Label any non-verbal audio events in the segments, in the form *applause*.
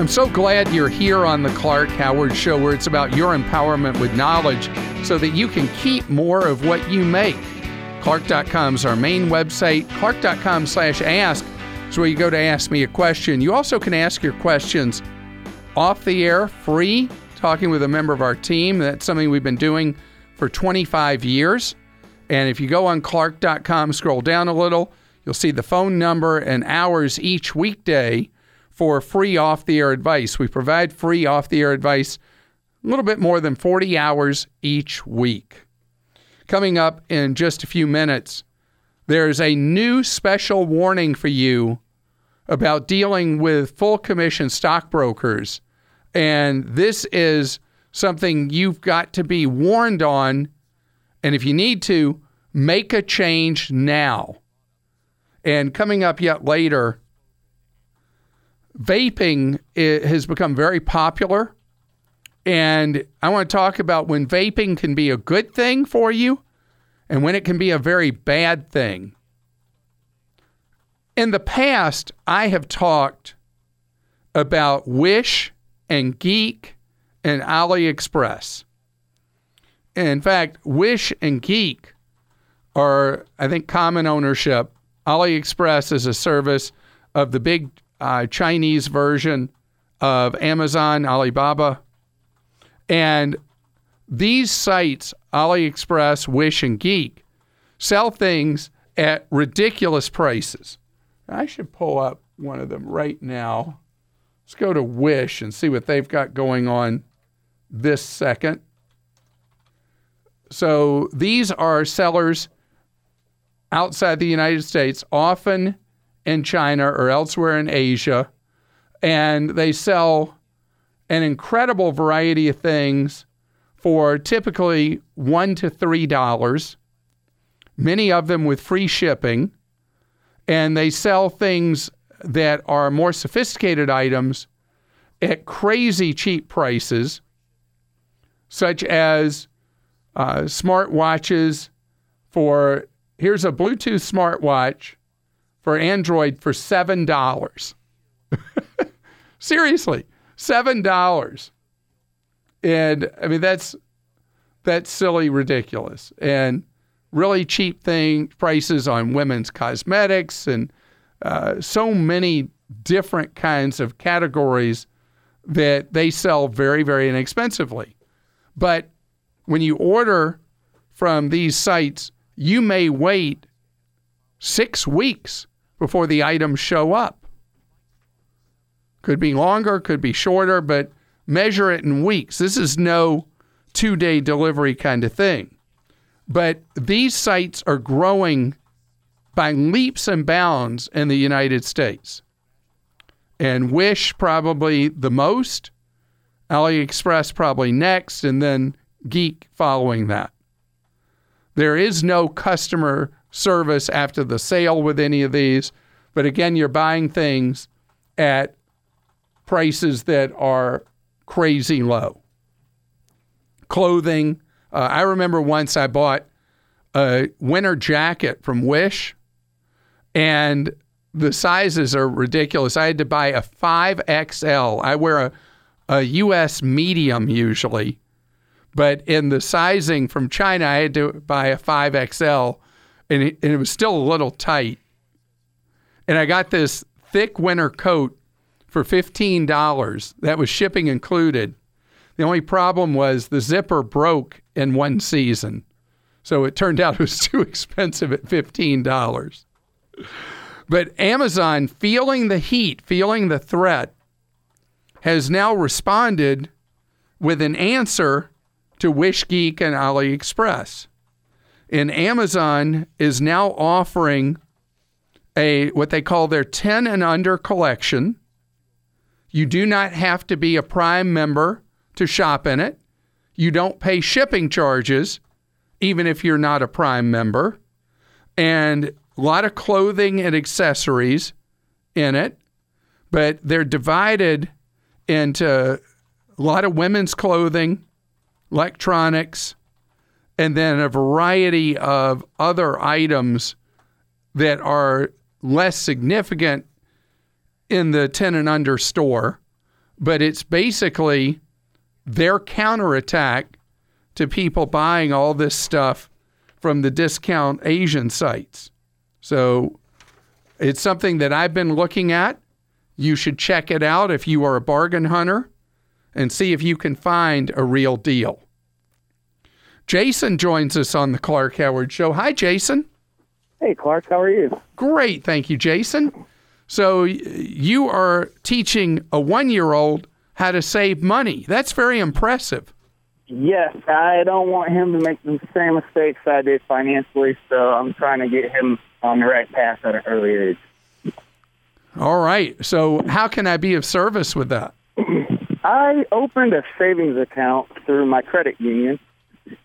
I'm so glad you're here on the Clark Howard Show, where it's about your empowerment with knowledge so that you can keep more of what you make. Clark.com is our main website. Clark.com slash ask is where you go to ask me a question. You also can ask your questions off the air, free, talking with a member of our team. That's something we've been doing for 25 years. And if you go on Clark.com, scroll down a little, you'll see the phone number and hours each weekday for free off the air advice. We provide free off the air advice a little bit more than 40 hours each week. Coming up in just a few minutes, there's a new special warning for you about dealing with full commission stockbrokers. And this is something you've got to be warned on. And if you need to, make a change now. And coming up yet later, vaping has become very popular. And I want to talk about when vaping can be a good thing for you and when it can be a very bad thing. In the past, I have talked about Wish and Geek and AliExpress. In fact, Wish and Geek are, I think, common ownership. AliExpress is a service of the big uh, Chinese version of Amazon, Alibaba. And these sites, AliExpress, Wish, and Geek, sell things at ridiculous prices. I should pull up one of them right now. Let's go to Wish and see what they've got going on this second. So these are sellers outside the United States, often in China or elsewhere in Asia. And they sell an incredible variety of things for typically one to three dollars, many of them with free shipping. And they sell things that are more sophisticated items at crazy cheap prices, such as uh, smartwatches for here's a Bluetooth smartwatch for Android for $7. *laughs* Seriously, $7. And I mean that's that's silly ridiculous. And really cheap thing prices on women's cosmetics and uh, so many different kinds of categories that they sell very very inexpensively. But when you order from these sites, you may wait 6 weeks before the items show up. Could be longer, could be shorter, but measure it in weeks. This is no two day delivery kind of thing. But these sites are growing by leaps and bounds in the United States. And Wish probably the most, AliExpress probably next, and then Geek following that. There is no customer service after the sale with any of these. But again, you're buying things at prices that are crazy low. Clothing. Uh, I remember once I bought a winter jacket from Wish, and the sizes are ridiculous. I had to buy a 5XL. I wear a, a US medium usually, but in the sizing from China, I had to buy a 5XL and it, and it was still a little tight. And I got this thick winter coat for $15. That was shipping included. The only problem was the zipper broke in one season. So it turned out *laughs* it was too expensive at $15. But Amazon, feeling the heat, feeling the threat, has now responded with an answer to Wish Geek and AliExpress. And Amazon is now offering a what they call their 10 and under collection. You do not have to be a Prime member to shop in it. You don't pay shipping charges even if you're not a Prime member. And a lot of clothing and accessories in it, but they're divided into a lot of women's clothing, electronics, and then a variety of other items that are less significant in the 10 and under store, but it's basically their counterattack to people buying all this stuff from the discount Asian sites. So it's something that I've been looking at. You should check it out if you are a bargain hunter and see if you can find a real deal. Jason joins us on the Clark Howard Show. Hi, Jason. Hey, Clark, how are you? Great. Thank you, Jason. So, you are teaching a one year old how to save money. That's very impressive. Yes, I don't want him to make the same mistakes I did financially, so I'm trying to get him on the right path at an early age. All right. So, how can I be of service with that? *clears throat* I opened a savings account through my credit union,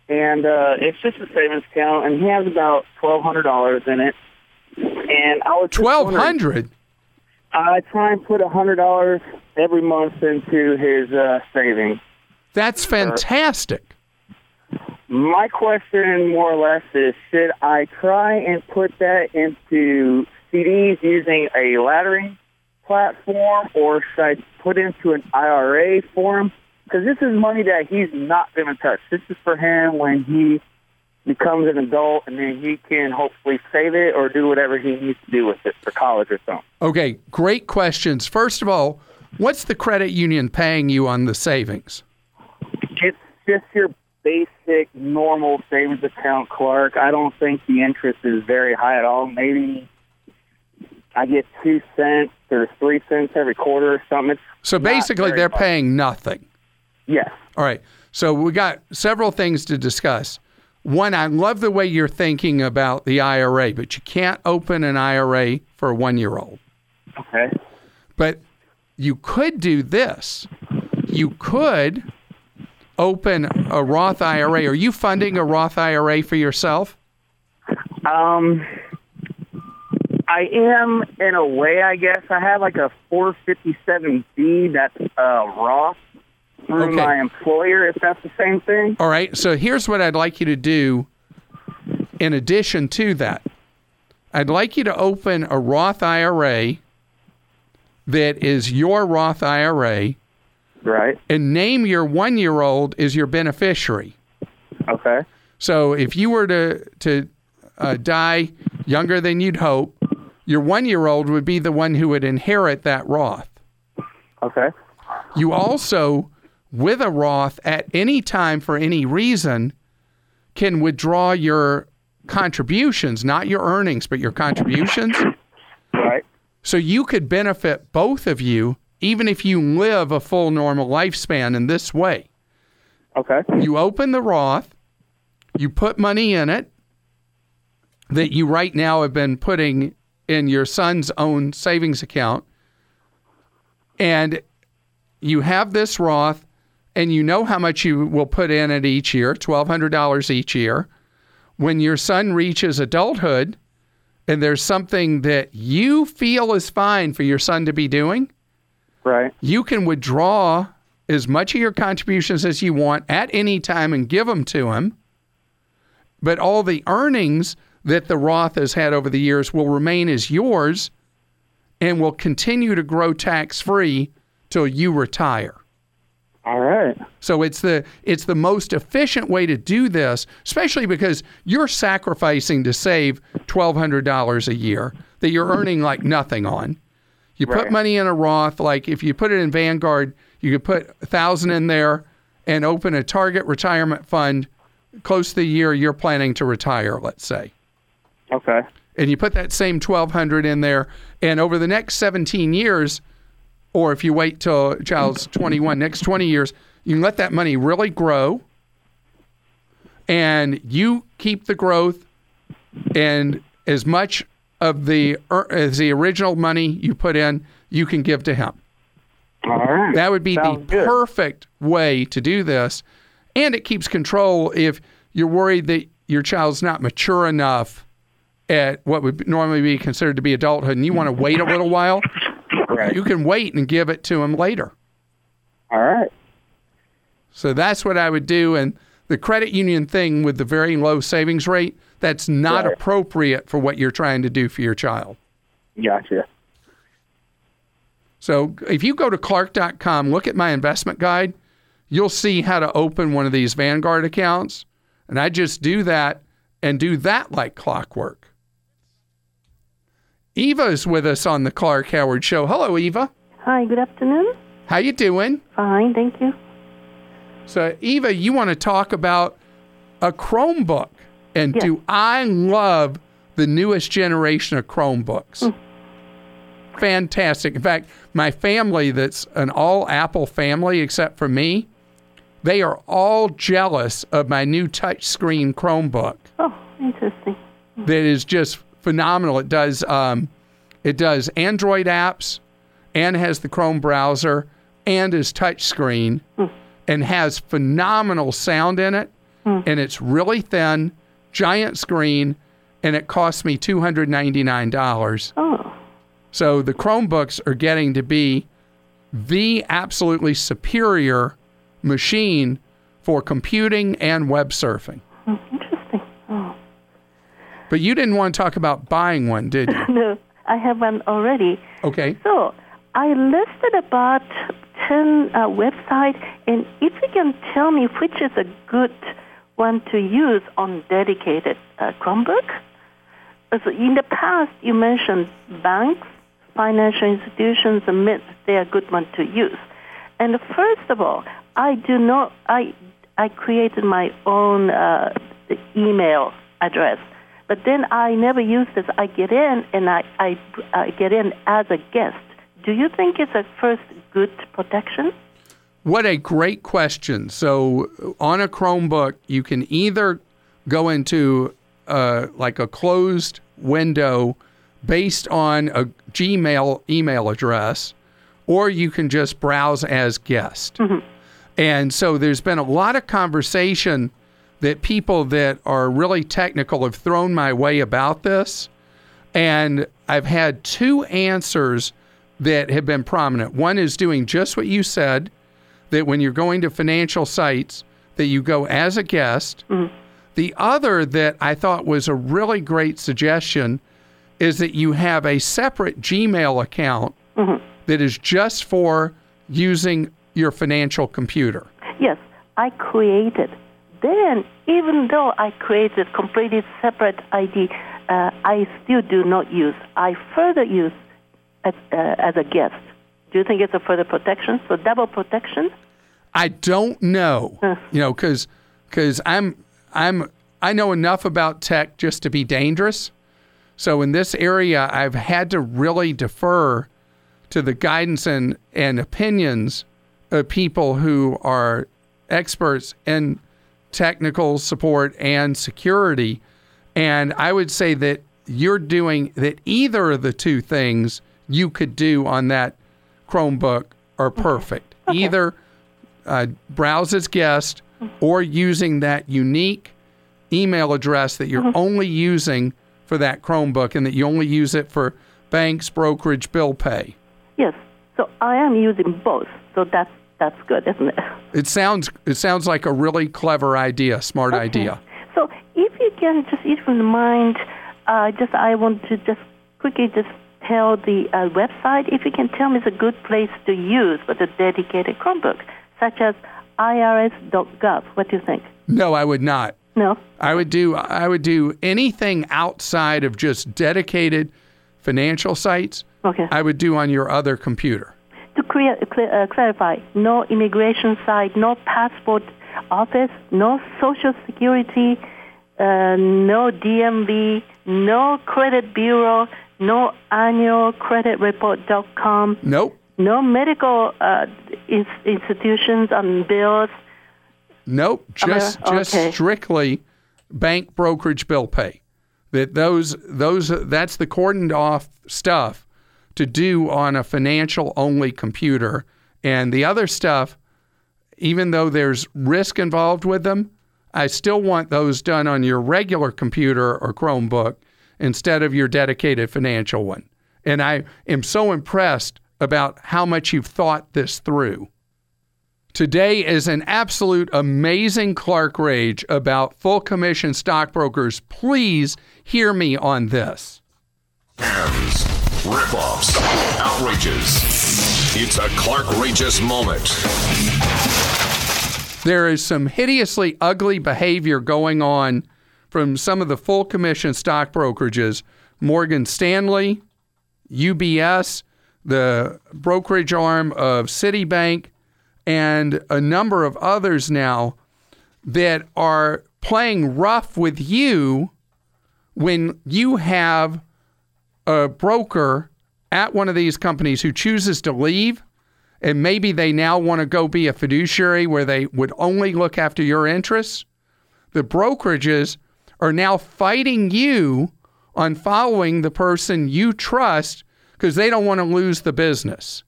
and uh, it's just a savings account, and he has about twelve hundred dollars in it. And I was twelve hundred. I try and put a hundred dollars every month into his uh, savings. That's fantastic. My question, more or less, is should I try and put that into CDs using a laddering platform, or should I put into an IRA form? Because this is money that he's not going to touch. This is for him when he becomes an adult, and then he can hopefully save it or do whatever he needs to do with it for college or something. Okay, great questions. First of all, what's the credit union paying you on the savings? It's just your basic normal savings account, Clark. I don't think the interest is very high at all. Maybe I get two cents or three cents every quarter or something. It's so basically, they're much. paying nothing. Yes. All right. So we got several things to discuss. One, I love the way you're thinking about the IRA, but you can't open an IRA for a one year old. Okay. But you could do this. You could open a Roth IRA. Are you funding a Roth IRA for yourself? Um, I am in a way, I guess. I have like a 457B that's uh, Roth through okay. my employer, if that's the same thing. All right. So here's what I'd like you to do in addition to that. I'd like you to open a Roth IRA that is your Roth IRA Right. And name your one year old is your beneficiary. Okay. So if you were to to uh, die younger than you'd hope, your one year old would be the one who would inherit that Roth. Okay. You also, with a Roth, at any time for any reason, can withdraw your contributions, not your earnings, but your contributions. Right. So you could benefit both of you even if you live a full normal lifespan in this way. Okay. You open the Roth, you put money in it that you right now have been putting in your son's own savings account, and you have this Roth, and you know how much you will put in it each year $1,200 each year. When your son reaches adulthood, and there's something that you feel is fine for your son to be doing, Right. You can withdraw as much of your contributions as you want at any time and give them to him. But all the earnings that the Roth has had over the years will remain as yours and will continue to grow tax free till you retire. All right. So it's the it's the most efficient way to do this, especially because you're sacrificing to save twelve hundred dollars a year that you're earning like nothing on. You put money in a Roth, like if you put it in Vanguard, you could put a thousand in there and open a target retirement fund close to the year you're planning to retire, let's say. Okay. And you put that same 1200 in there and over the next 17 years or if you wait till child's 21, next 20 years, you can let that money really grow and you keep the growth and as much of the er, as the original money you put in, you can give to him. All right. That would be Sounds the good. perfect way to do this. And it keeps control if you're worried that your child's not mature enough at what would normally be considered to be adulthood and you want to wait a little while. Right. You can wait and give it to him later. All right. So that's what I would do. And the credit union thing with the very low savings rate, that's not right. appropriate for what you're trying to do for your child. Gotcha. So if you go to clark.com, look at my investment guide, you'll see how to open one of these Vanguard accounts. And I just do that and do that like clockwork. Eva is with us on the Clark Howard Show. Hello, Eva. Hi, good afternoon. How you doing? Fine, thank you. So, Eva, you want to talk about a Chromebook. And Yes. do I love the newest generation of Chromebooks? Mm. Fantastic. In fact, my family, that's an all Apple family except for me, they are all jealous of my new touchscreen Chromebook Oh, interesting. Mm. that is just phenomenal. It does um, it does Android apps and has the Chrome browser and is touchscreen and has phenomenal sound in it. And it's really thin, giant screen, and it cost me two hundred ninety nine dollars. Oh, So the Chromebooks are getting to be the absolutely superior machine for computing and web surfing. hmm. But you didn't want to talk about buying one, did you? *laughs* No, I have one already. Okay. So I listed about 10 uh, websites, and if you can tell me which is a good one to use on dedicated uh, Chromebook. Uh, So in the past, you mentioned banks, financial institutions, and admit they are a good one to use. And first of all, I do not, I, I created my own uh, email address. But then I never use this. I get in and I, I, I get in as a guest. Do you think it's a first good protection? What a great question. So on a Chromebook, you can either go into uh, like a closed window based on a Gmail email address, or you can just browse as guest. And so there's been a lot of conversation that people that are really technical have thrown my way about this. And I've had two answers that have been prominent. One is doing just what you said, that when you're going to financial sites, that you go as a guest. Mm-hmm. The other that I thought was a really great suggestion is that you have a separate Gmail account mm-hmm. that is just for using your financial computer. Yes, I created. Then, even though I created completely separate ID, uh, I still do not use. I further use as, uh, as a guest. Do you think it's a further protection? So double protection? I don't know, *laughs* you know, because because I'm I'm I know enough about tech just to be dangerous. So in this area, I've had to really defer to the guidance and and opinions of people who are experts in technical support and security. And I would say that you're doing that either of the two things you could do on that Chromebook are perfect. Either uh, browse as guest or using that unique email address that you're only using for that Chromebook and that you only use it for banks, brokerage, bill pay. Yes. So I am using both. So that's that's good, isn't it? It sounds it sounds like a really clever idea, smart idea. So if you can just if you don't mind, uh, just I want to just quickly just tell the uh, website if you can tell me it's a good place to use for the dedicated Chromebook, such as irs.gov. What do you think? No, I would not. No. I would do I would do anything outside of just dedicated financial sites. Okay. I would do on your other computer. To clear, clear, uh, clarify, no immigration site, no passport office, no social security, uh, no DMV, no credit bureau, no annual credit report.com, Nope. no medical uh, ins- institutions on bills. Nope, just Ameri- just strictly bank brokerage bill pay. That those those that's the cordoned off stuff to do on a financial only computer, and the other stuff, even though there's risk involved with them, I still want those done on your regular computer or Chromebook instead of your dedicated financial one. And I am so impressed about how much you've thought this through. Today is an absolute amazing Clark Rage about full commission stockbrokers. Please hear me on this. Rip-offs, outrages. It's a Clark Rageous moment. There is some hideously ugly behavior going on from some of the full commission stock brokerages Morgan Stanley, UBS, the brokerage arm of Citibank, and a number of others now that are playing rough with you when you have a broker at one of these companies who chooses to leave and maybe they now want to go be a fiduciary where they would only look after your interests, the brokerages are now fighting you on following the person you trust because they don't want to lose the business.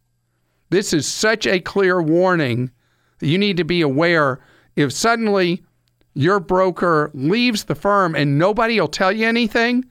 This is such a clear warning you need to be aware if suddenly your broker leaves the firm and nobody will tell you anything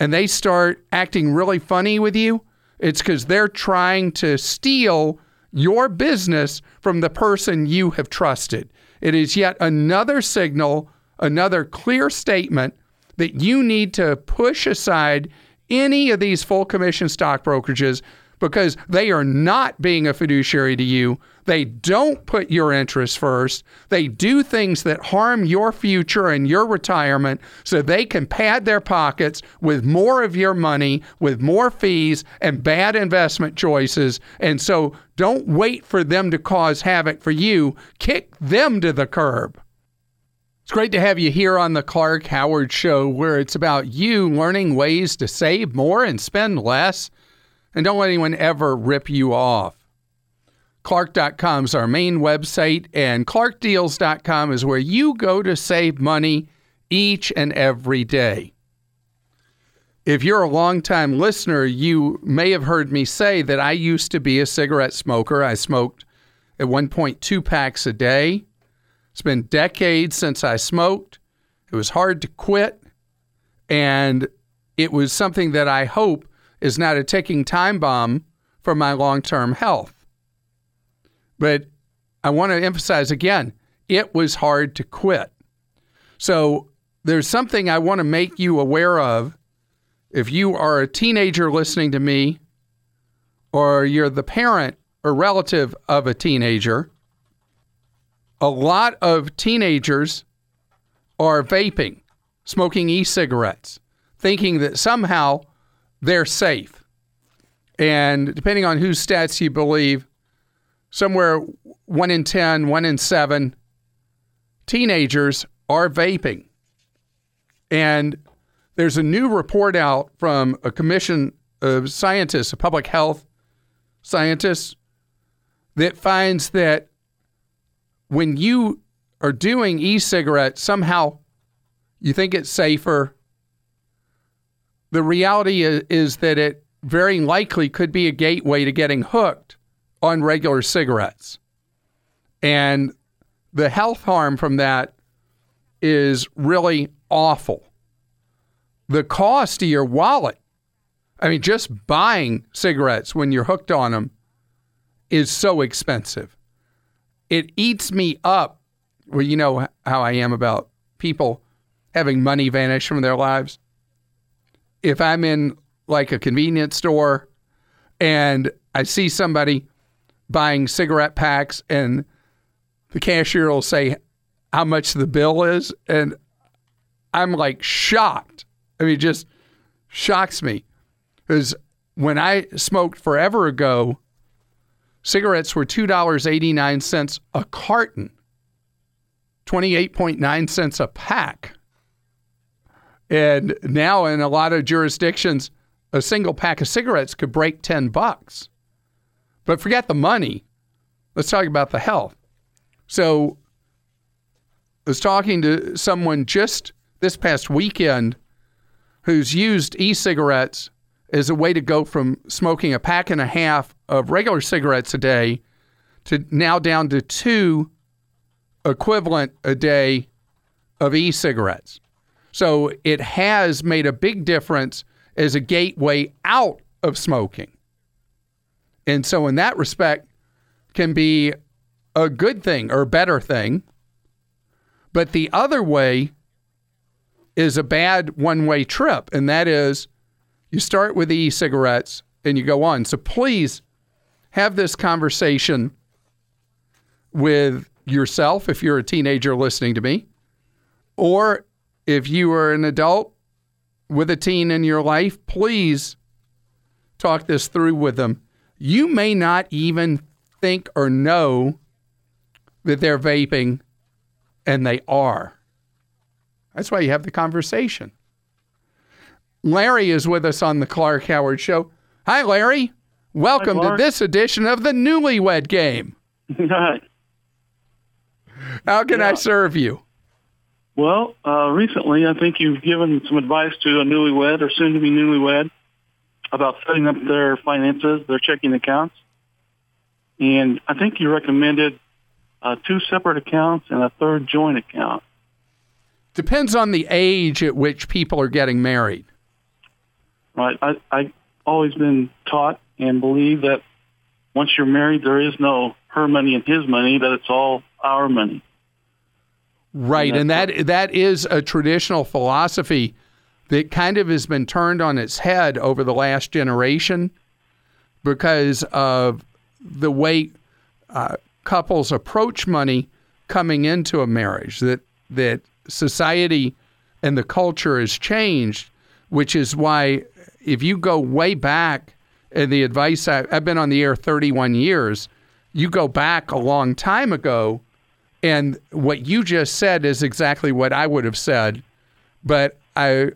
and they start acting really funny with you, it's because they're trying to steal your business from the person you have trusted. It is yet another signal, another clear statement that you need to push aside any of these full commission stock brokerages because they are not being a fiduciary to you. They don't put your interests first. They do things that harm your future and your retirement so they can pad their pockets with more of your money, with more fees and bad investment choices. And so don't wait for them to cause havoc for you. Kick them to the curb. It's great to have you here on the Clark Howard Show, where it's about you learning ways to save more and spend less. And don't let anyone ever rip you off. Clark.com is our main website, and ClarkDeals.com is where you go to save money each and every day. If you're a longtime listener, you may have heard me say that I used to be a cigarette smoker. I smoked at one point two packs a day. It's been decades since I smoked. It was hard to quit, and it was something that I hope is not a ticking time bomb for my long term health. But I want to emphasize again it was hard to quit. So there's something I want to make you aware of. If you are a teenager listening to me, or you're the parent or relative of a teenager, a lot of teenagers are vaping, smoking e cigarettes, thinking that somehow they're safe. And depending on whose stats you believe, somewhere one in 10, one in seven teenagers are vaping. And there's a new report out from a commission of scientists, a public health scientists, that finds that when you are doing e cigarettes, somehow you think it's safer. The reality is, is that it very likely could be a gateway to getting hooked on regular cigarettes. And the health harm from that is really awful. The cost to your wallet, I mean, just buying cigarettes when you're hooked on them is so expensive. It eats me up. Well, you know how I am about people having money vanish from their lives. If I'm in like a convenience store and I see somebody buying cigarette packs and the cashier will say how much the bill is and I'm like shocked. I mean just shocks me. Cuz when I smoked forever ago, cigarettes were $2.89 a carton. 28.9 cents a pack. And now in a lot of jurisdictions a single pack of cigarettes could break 10 bucks. But forget the money. Let's talk about the health. So I was talking to someone just this past weekend who's used e cigarettes as a way to go from smoking a pack and a half of regular cigarettes a day to now down to two equivalent a day of e cigarettes. So it has made a big difference as a gateway out of smoking. And so, in that respect, can be a good thing or a better thing. But the other way is a bad one way trip, and that is You start with e cigarettes and you go on. So please have this conversation with yourself if you're a teenager listening to me, or if you are an adult with a teen in your life, please talk this through with them. You may not even think or know that they're vaping, and they are. That's why you have the conversation. Larry is with us on the Clark Howard Show. Hi, Larry. Welcome Hi, to this edition of the Newlywed Game. *laughs* How can I serve you? Well, uh, recently I think you've given some advice to a newlywed or soon-to-be newlywed about setting up their finances, their checking accounts, and I think you recommended uh, two separate accounts and a third joint account. Depends on the age at which people are getting married. Right? I I always been taught and believe that once you're married, there is no her money and his money; that it's all our money. Right, and that that is a traditional philosophy that kind of has been turned on its head over the last generation because of the way uh, couples approach money coming into a marriage. That that society and the culture has changed, which is why if you go way back and the advice I, I've been on the air 31 years, you go back a long time ago. And what you just said is exactly what I would have said, but I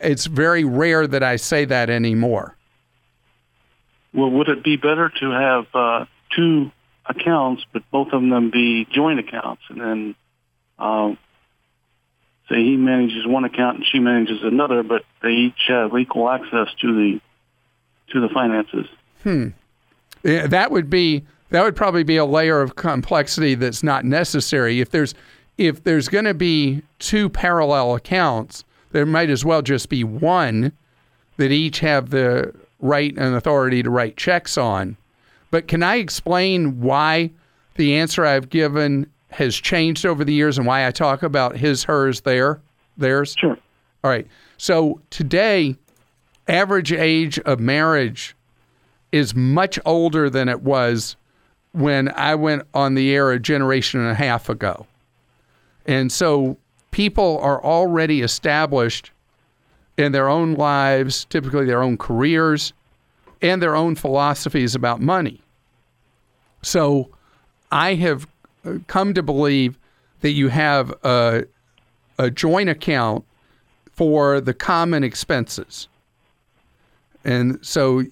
it's very rare that I say that anymore. Well, would it be better to have uh, two accounts, but both of them be joint accounts, and then um, say he manages one account and she manages another, but they each have equal access to the to the finances? Yeah, That would be that would probably be a layer of complexity that's not necessary. If there's if there's going to be two parallel accounts, there might as well just be one that each have the right and authority to write checks on. But can I explain why the answer I've given has changed over the years and why I talk about his, hers, their, theirs? Sure. All right. So today, average age of marriage is much older than it was when I went on the air a generation and a half ago. And so people are already established in their own lives, typically their own careers, and their own philosophies about money. So I have uh, come to believe that you have a, a joint account for the common expenses. And so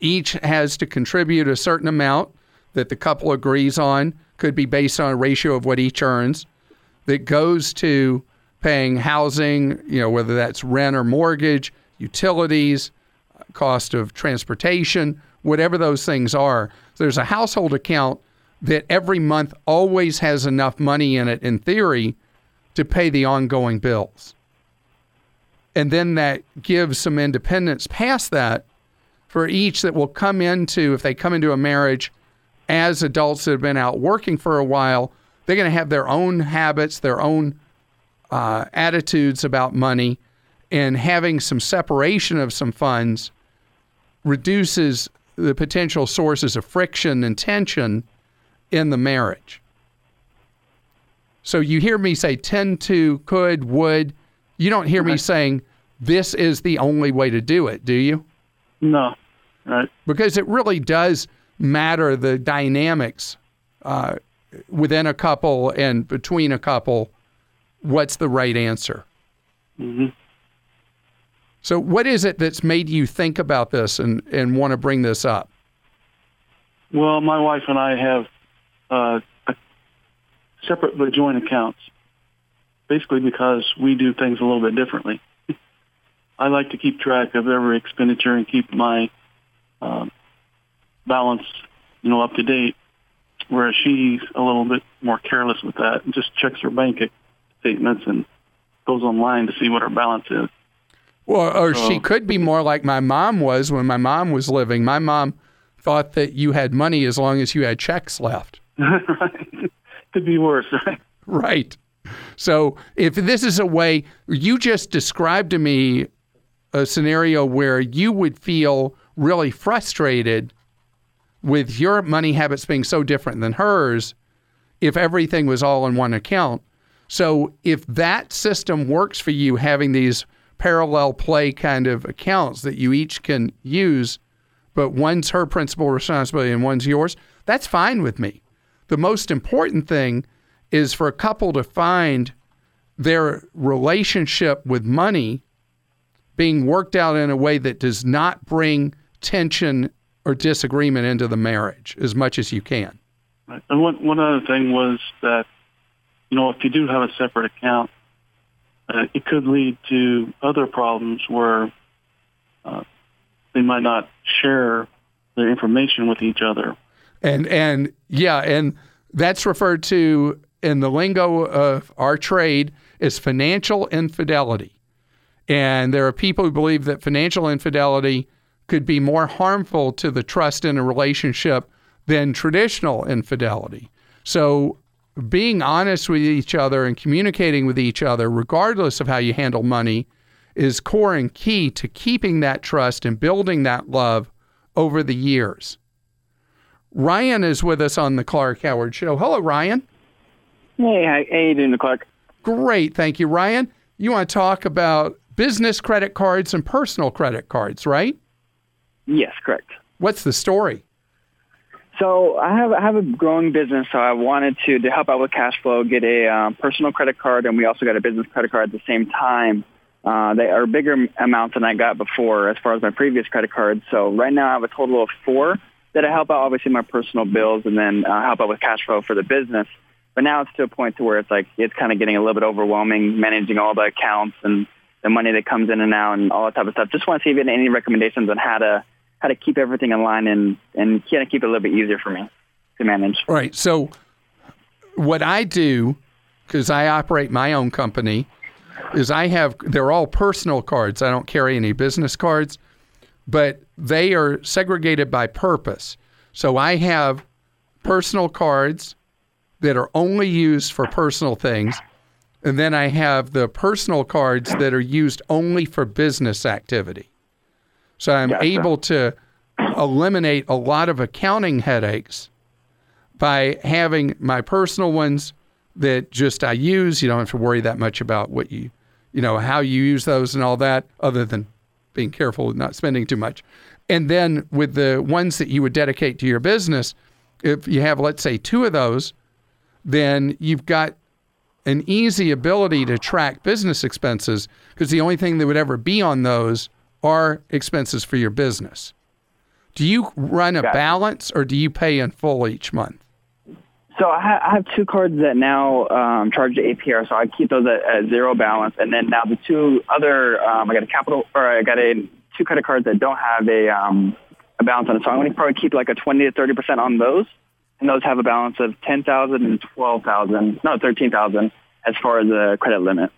each has to contribute a certain amount that the couple agrees on, could be based on a ratio of what each earns, that goes to paying housing, you know, whether that's rent or mortgage, utilities, cost of transportation, whatever those things are. There's a household account that every month always has enough money in it, in theory, to pay the ongoing bills. And then that gives some independence past that for each that will come into, if they come into a marriage as adults that have been out working for a while, they're going to have their own habits, their own uh, attitudes about money, and having some separation of some funds reduces the potential sources of friction and tension in the marriage. So you hear me say tend to, could, would. You don't hear me saying this is the only way to do it, do you? No. Right. Because it really does matter the dynamics uh, within a couple and between a couple. What's the right answer? hmm So, what is it that's made you think about this and, and want to bring this up? Well, my wife and I have uh, separate but joint accounts, basically because we do things a little bit differently. *laughs* I like to keep track of every expenditure and keep my um, balance, you know, up to date, whereas she's a little bit more careless with that and just checks her bank statements and goes online to see what her balance is. Well, or she Oh. could be more like my mom was when my mom was living. My mom thought that you had money as long as you had checks left. *laughs* right? Could be worse, right? Right. So if this is a way you just described to me a scenario where you would feel really frustrated with your money habits being so different than hers if everything was all in one account. So if that system works for you, having these parallel play kind of accounts that you each can use, but one's her principal responsibility and one's yours, that's fine with me. The most important thing is for a couple to find their relationship with money being worked out in a way that does not bring tension or disagreement into the marriage as much as you can. Right. And one one other thing was that, you know, if you do have a separate account, uh, it could lead to other problems where uh, they might not share the information with each other. And and yeah, and that's referred to in the lingo of our trade as financial infidelity. And there are people who believe that financial infidelity could be more harmful to the trust in a relationship than traditional infidelity. So, being honest with each other and communicating with each other, regardless of how you handle money, is core and key to keeping that trust and building that love over the years. Ryan is with us on the Clark Howard Show. Hello, Ryan. Hey, how, how you doing, Clark? Great, thank you, Ryan. You want to talk about business credit cards and personal credit cards, right? Yes, correct. What's the story? So I have I have a growing business, so I wanted to to help out with cash flow, get a um, personal credit card, and we also got a business credit card at the same time. Uh, they are bigger amounts than I got before, as far as my previous credit cards. So right now I have a total of four that I help out, obviously my personal bills, and then uh, help out with cash flow for the business. But now it's to a point to where it's like it's kind of getting a little bit overwhelming managing all the accounts and the money that comes in and out and all that type of stuff. Just want to see if you had any recommendations on how to how to keep everything in line and and kind of keep it a little bit easier for me to manage. Right. So what I do because I operate my own company is I have they're all personal cards. I don't carry any business cards, but they are segregated by purpose. So I have personal cards that are only used for personal things. And then I have the personal cards that are used only for business activity. So I'm Gotcha. able to eliminate a lot of accounting headaches by having my personal ones that just I use. You don't have to worry that much about what you, you know, how you use those and all that, other than being careful with not spending too much. And then with the ones that you would dedicate to your business, if you have, let's say, two of those, then you've got an easy ability to track business expenses because the only thing that would ever be on those are expenses for your business. Do you run a balance or do you pay in full each month? So I, ha- I have two cards that now um, charge the APR, so I keep those at, at zero balance. And then now the two other, um, I got a capital, or I got a two credit cards that don't have a um, a balance on it. So I'm going to probably keep like a 20 to 30 percent on those, and those have a balance of 10,000 and 12,000, no 13,000 as far as the credit limit.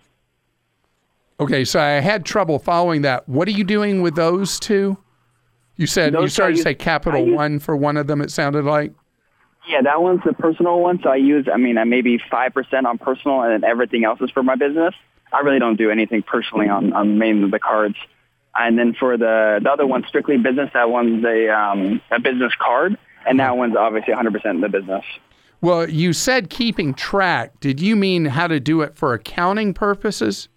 Okay, so I had trouble following that. What are you doing with those two? You said you started I to say Capital use- One for one of them. It sounded like. Yeah, that one's the personal one. So I use, I mean, I maybe five percent on personal, and then everything else is for my business. I really don't do anything personally on on mainly the cards. And then for the the other one, strictly business, that one's a um, a business card, and that one's obviously 100% in the business. Well, you said keeping track. Did you mean how to do it for accounting purposes?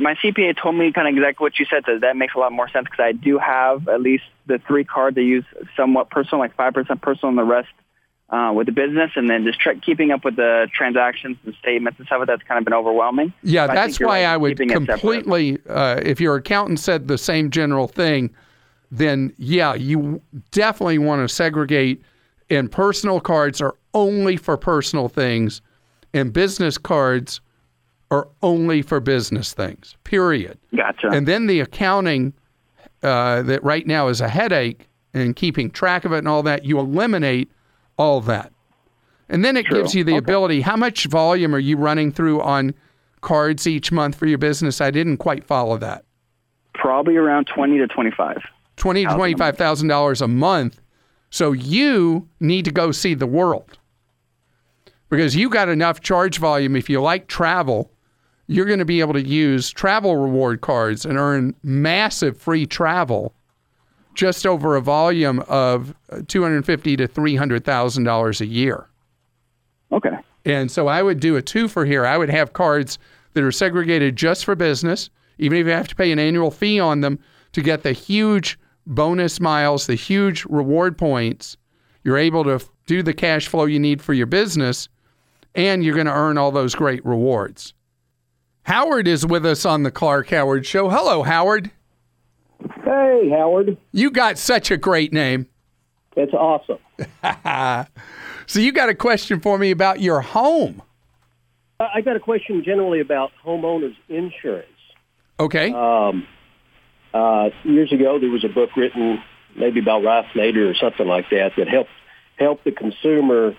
My CPA told me kind of exactly what you said, so that makes a lot more sense because I do have at least the three cards I use somewhat personal, like 5% personal, and the rest uh, with the business, and then just tra- keeping up with the transactions and statements and stuff. That's kind of been overwhelming. Yeah, But that's you're why right, I would completely. Uh, if your accountant said the same general thing, then yeah, you definitely want to segregate. And personal cards are only for personal things, and business cards are only for business things. Period. Gotcha. And then the accounting uh, that right now is a headache and keeping track of it and all that, you eliminate all that. And then it True. gives you the Okay. ability. How much volume are you running through on cards each month for your business? I didn't quite follow that. Probably around 20 to 25. Twenty to twenty five thousand dollars a month. So you need to go see the world because you got enough charge volume. If you like travel, you're going to be able to use travel reward cards and earn massive free travel just over a volume of uh, 250 to 300,000 dollars a year. Okay. And so I would do a two for here. I would have cards that are segregated just for business, even if you have to pay an annual fee on them to get the huge bonus miles, the huge reward points. You're able to do the cash flow you need for your business, and you're going to earn all those great rewards. Howard is with us on the Clark Howard Show. Hello, Howard. Hey, Howard. You got such a great name. That's awesome. *laughs* So you got a question for me about your home. I got a question generally about homeowners insurance. Okay. Um, uh, years ago, there was a book written maybe about Ralph Nader or something like that that helped help the consumer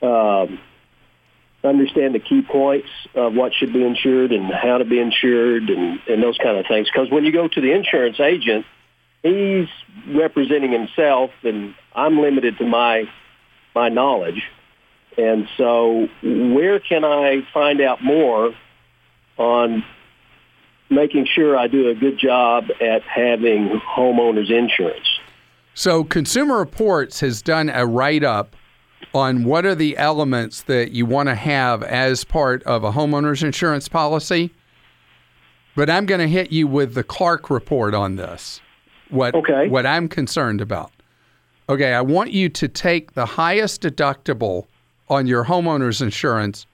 um, understand the key points of what should be insured and how to be insured and, and those kind of things. Because when you go to the insurance agent, he's representing himself, and I'm limited to my my knowledge. And so, where can I find out more on making sure I do a good job at having homeowners insurance? So, Consumer Reports has done a write up on what are the elements that you want to have as part of a homeowner's insurance policy. But I'm going to hit you with the Clark report on this. What, Okay. what I'm concerned about. Okay, I want you to take the highest deductible on your homeowner's insurance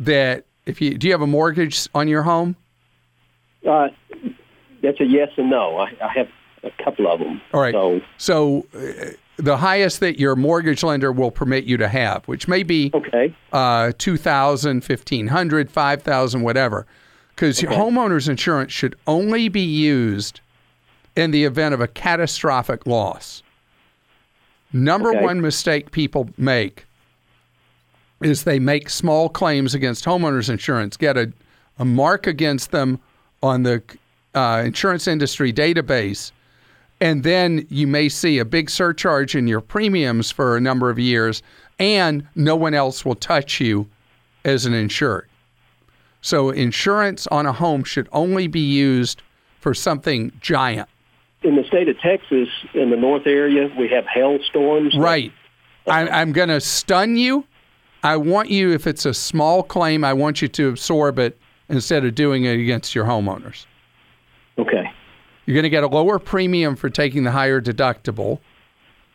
that if you do you have a mortgage on your home? Uh, that's a yes and no. I, I have a couple of them. All right. So, So uh, the highest that your mortgage lender will permit you to have, which may be okay. uh, 2000 1500 5000 whatever. Because homeowners insurance should only be used in the event of a catastrophic loss. Number Okay. one mistake people make is they make small claims against homeowners insurance, get a, a mark against them on the uh, insurance industry database, and then you may see a big surcharge in your premiums for a number of years, and no one else will touch you as an insured. So, insurance on a home should only be used for something giant. In the state of Texas, in the north area, we have hailstorms. Right. I, I'm going to stun you. I want you, if it's a small claim, I want you to absorb it instead of doing it against your homeowners. You're going to get a lower premium for taking the higher deductible,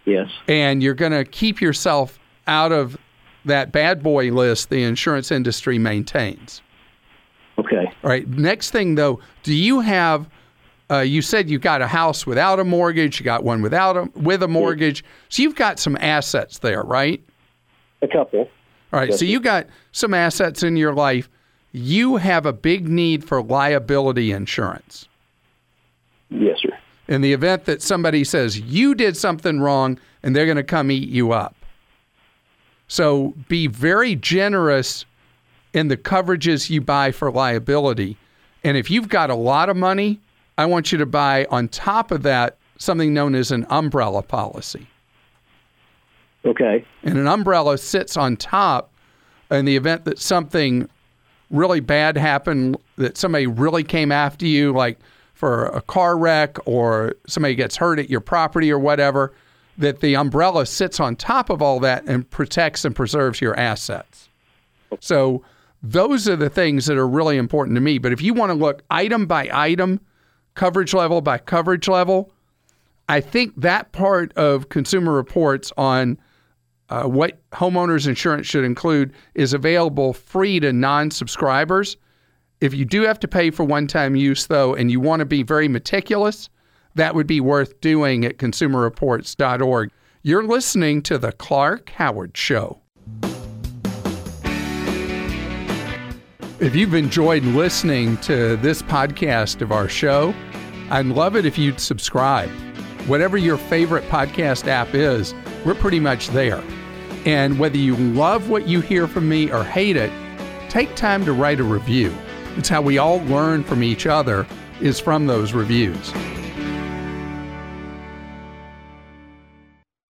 Yes. and you're going to keep yourself out of that bad boy list the insurance industry maintains. Okay. All right. Next thing, though, do you have? Uh, you said you got a house without a mortgage. You got one without a with a mortgage. So you've got some assets there, right? A couple. All right. Yes, so you got some assets in your life. You have a big need for liability insurance. Yes, sir. In the event that somebody says you did something wrong and they're going to come eat you up. So be very generous in the coverages you buy for liability. And if you've got a lot of money, I want you to buy on top of that something known as an umbrella policy. Okay. And an umbrella sits on top in the event that something really bad happened, that somebody really came after you, like for a car wreck or somebody gets hurt at your property or whatever, that the umbrella sits on top of all that and protects and preserves your assets. So those are the things that are really important to me. But if you want to look item by item, coverage level by coverage level, I think that part of Consumer Reports on uh, what homeowners insurance should include is available free to non subscribers. If you do have to pay for one time use, though, and you want to be very meticulous, that would be worth doing at consumerreports.org. You're listening to The Clark Howard Show. If you've enjoyed listening to this podcast of our show, I'd love it if you'd subscribe. Whatever your favorite podcast app is, we're pretty much there. And whether you love what you hear from me or hate it, take time to write a review. It's how we all learn from each other is from those reviews.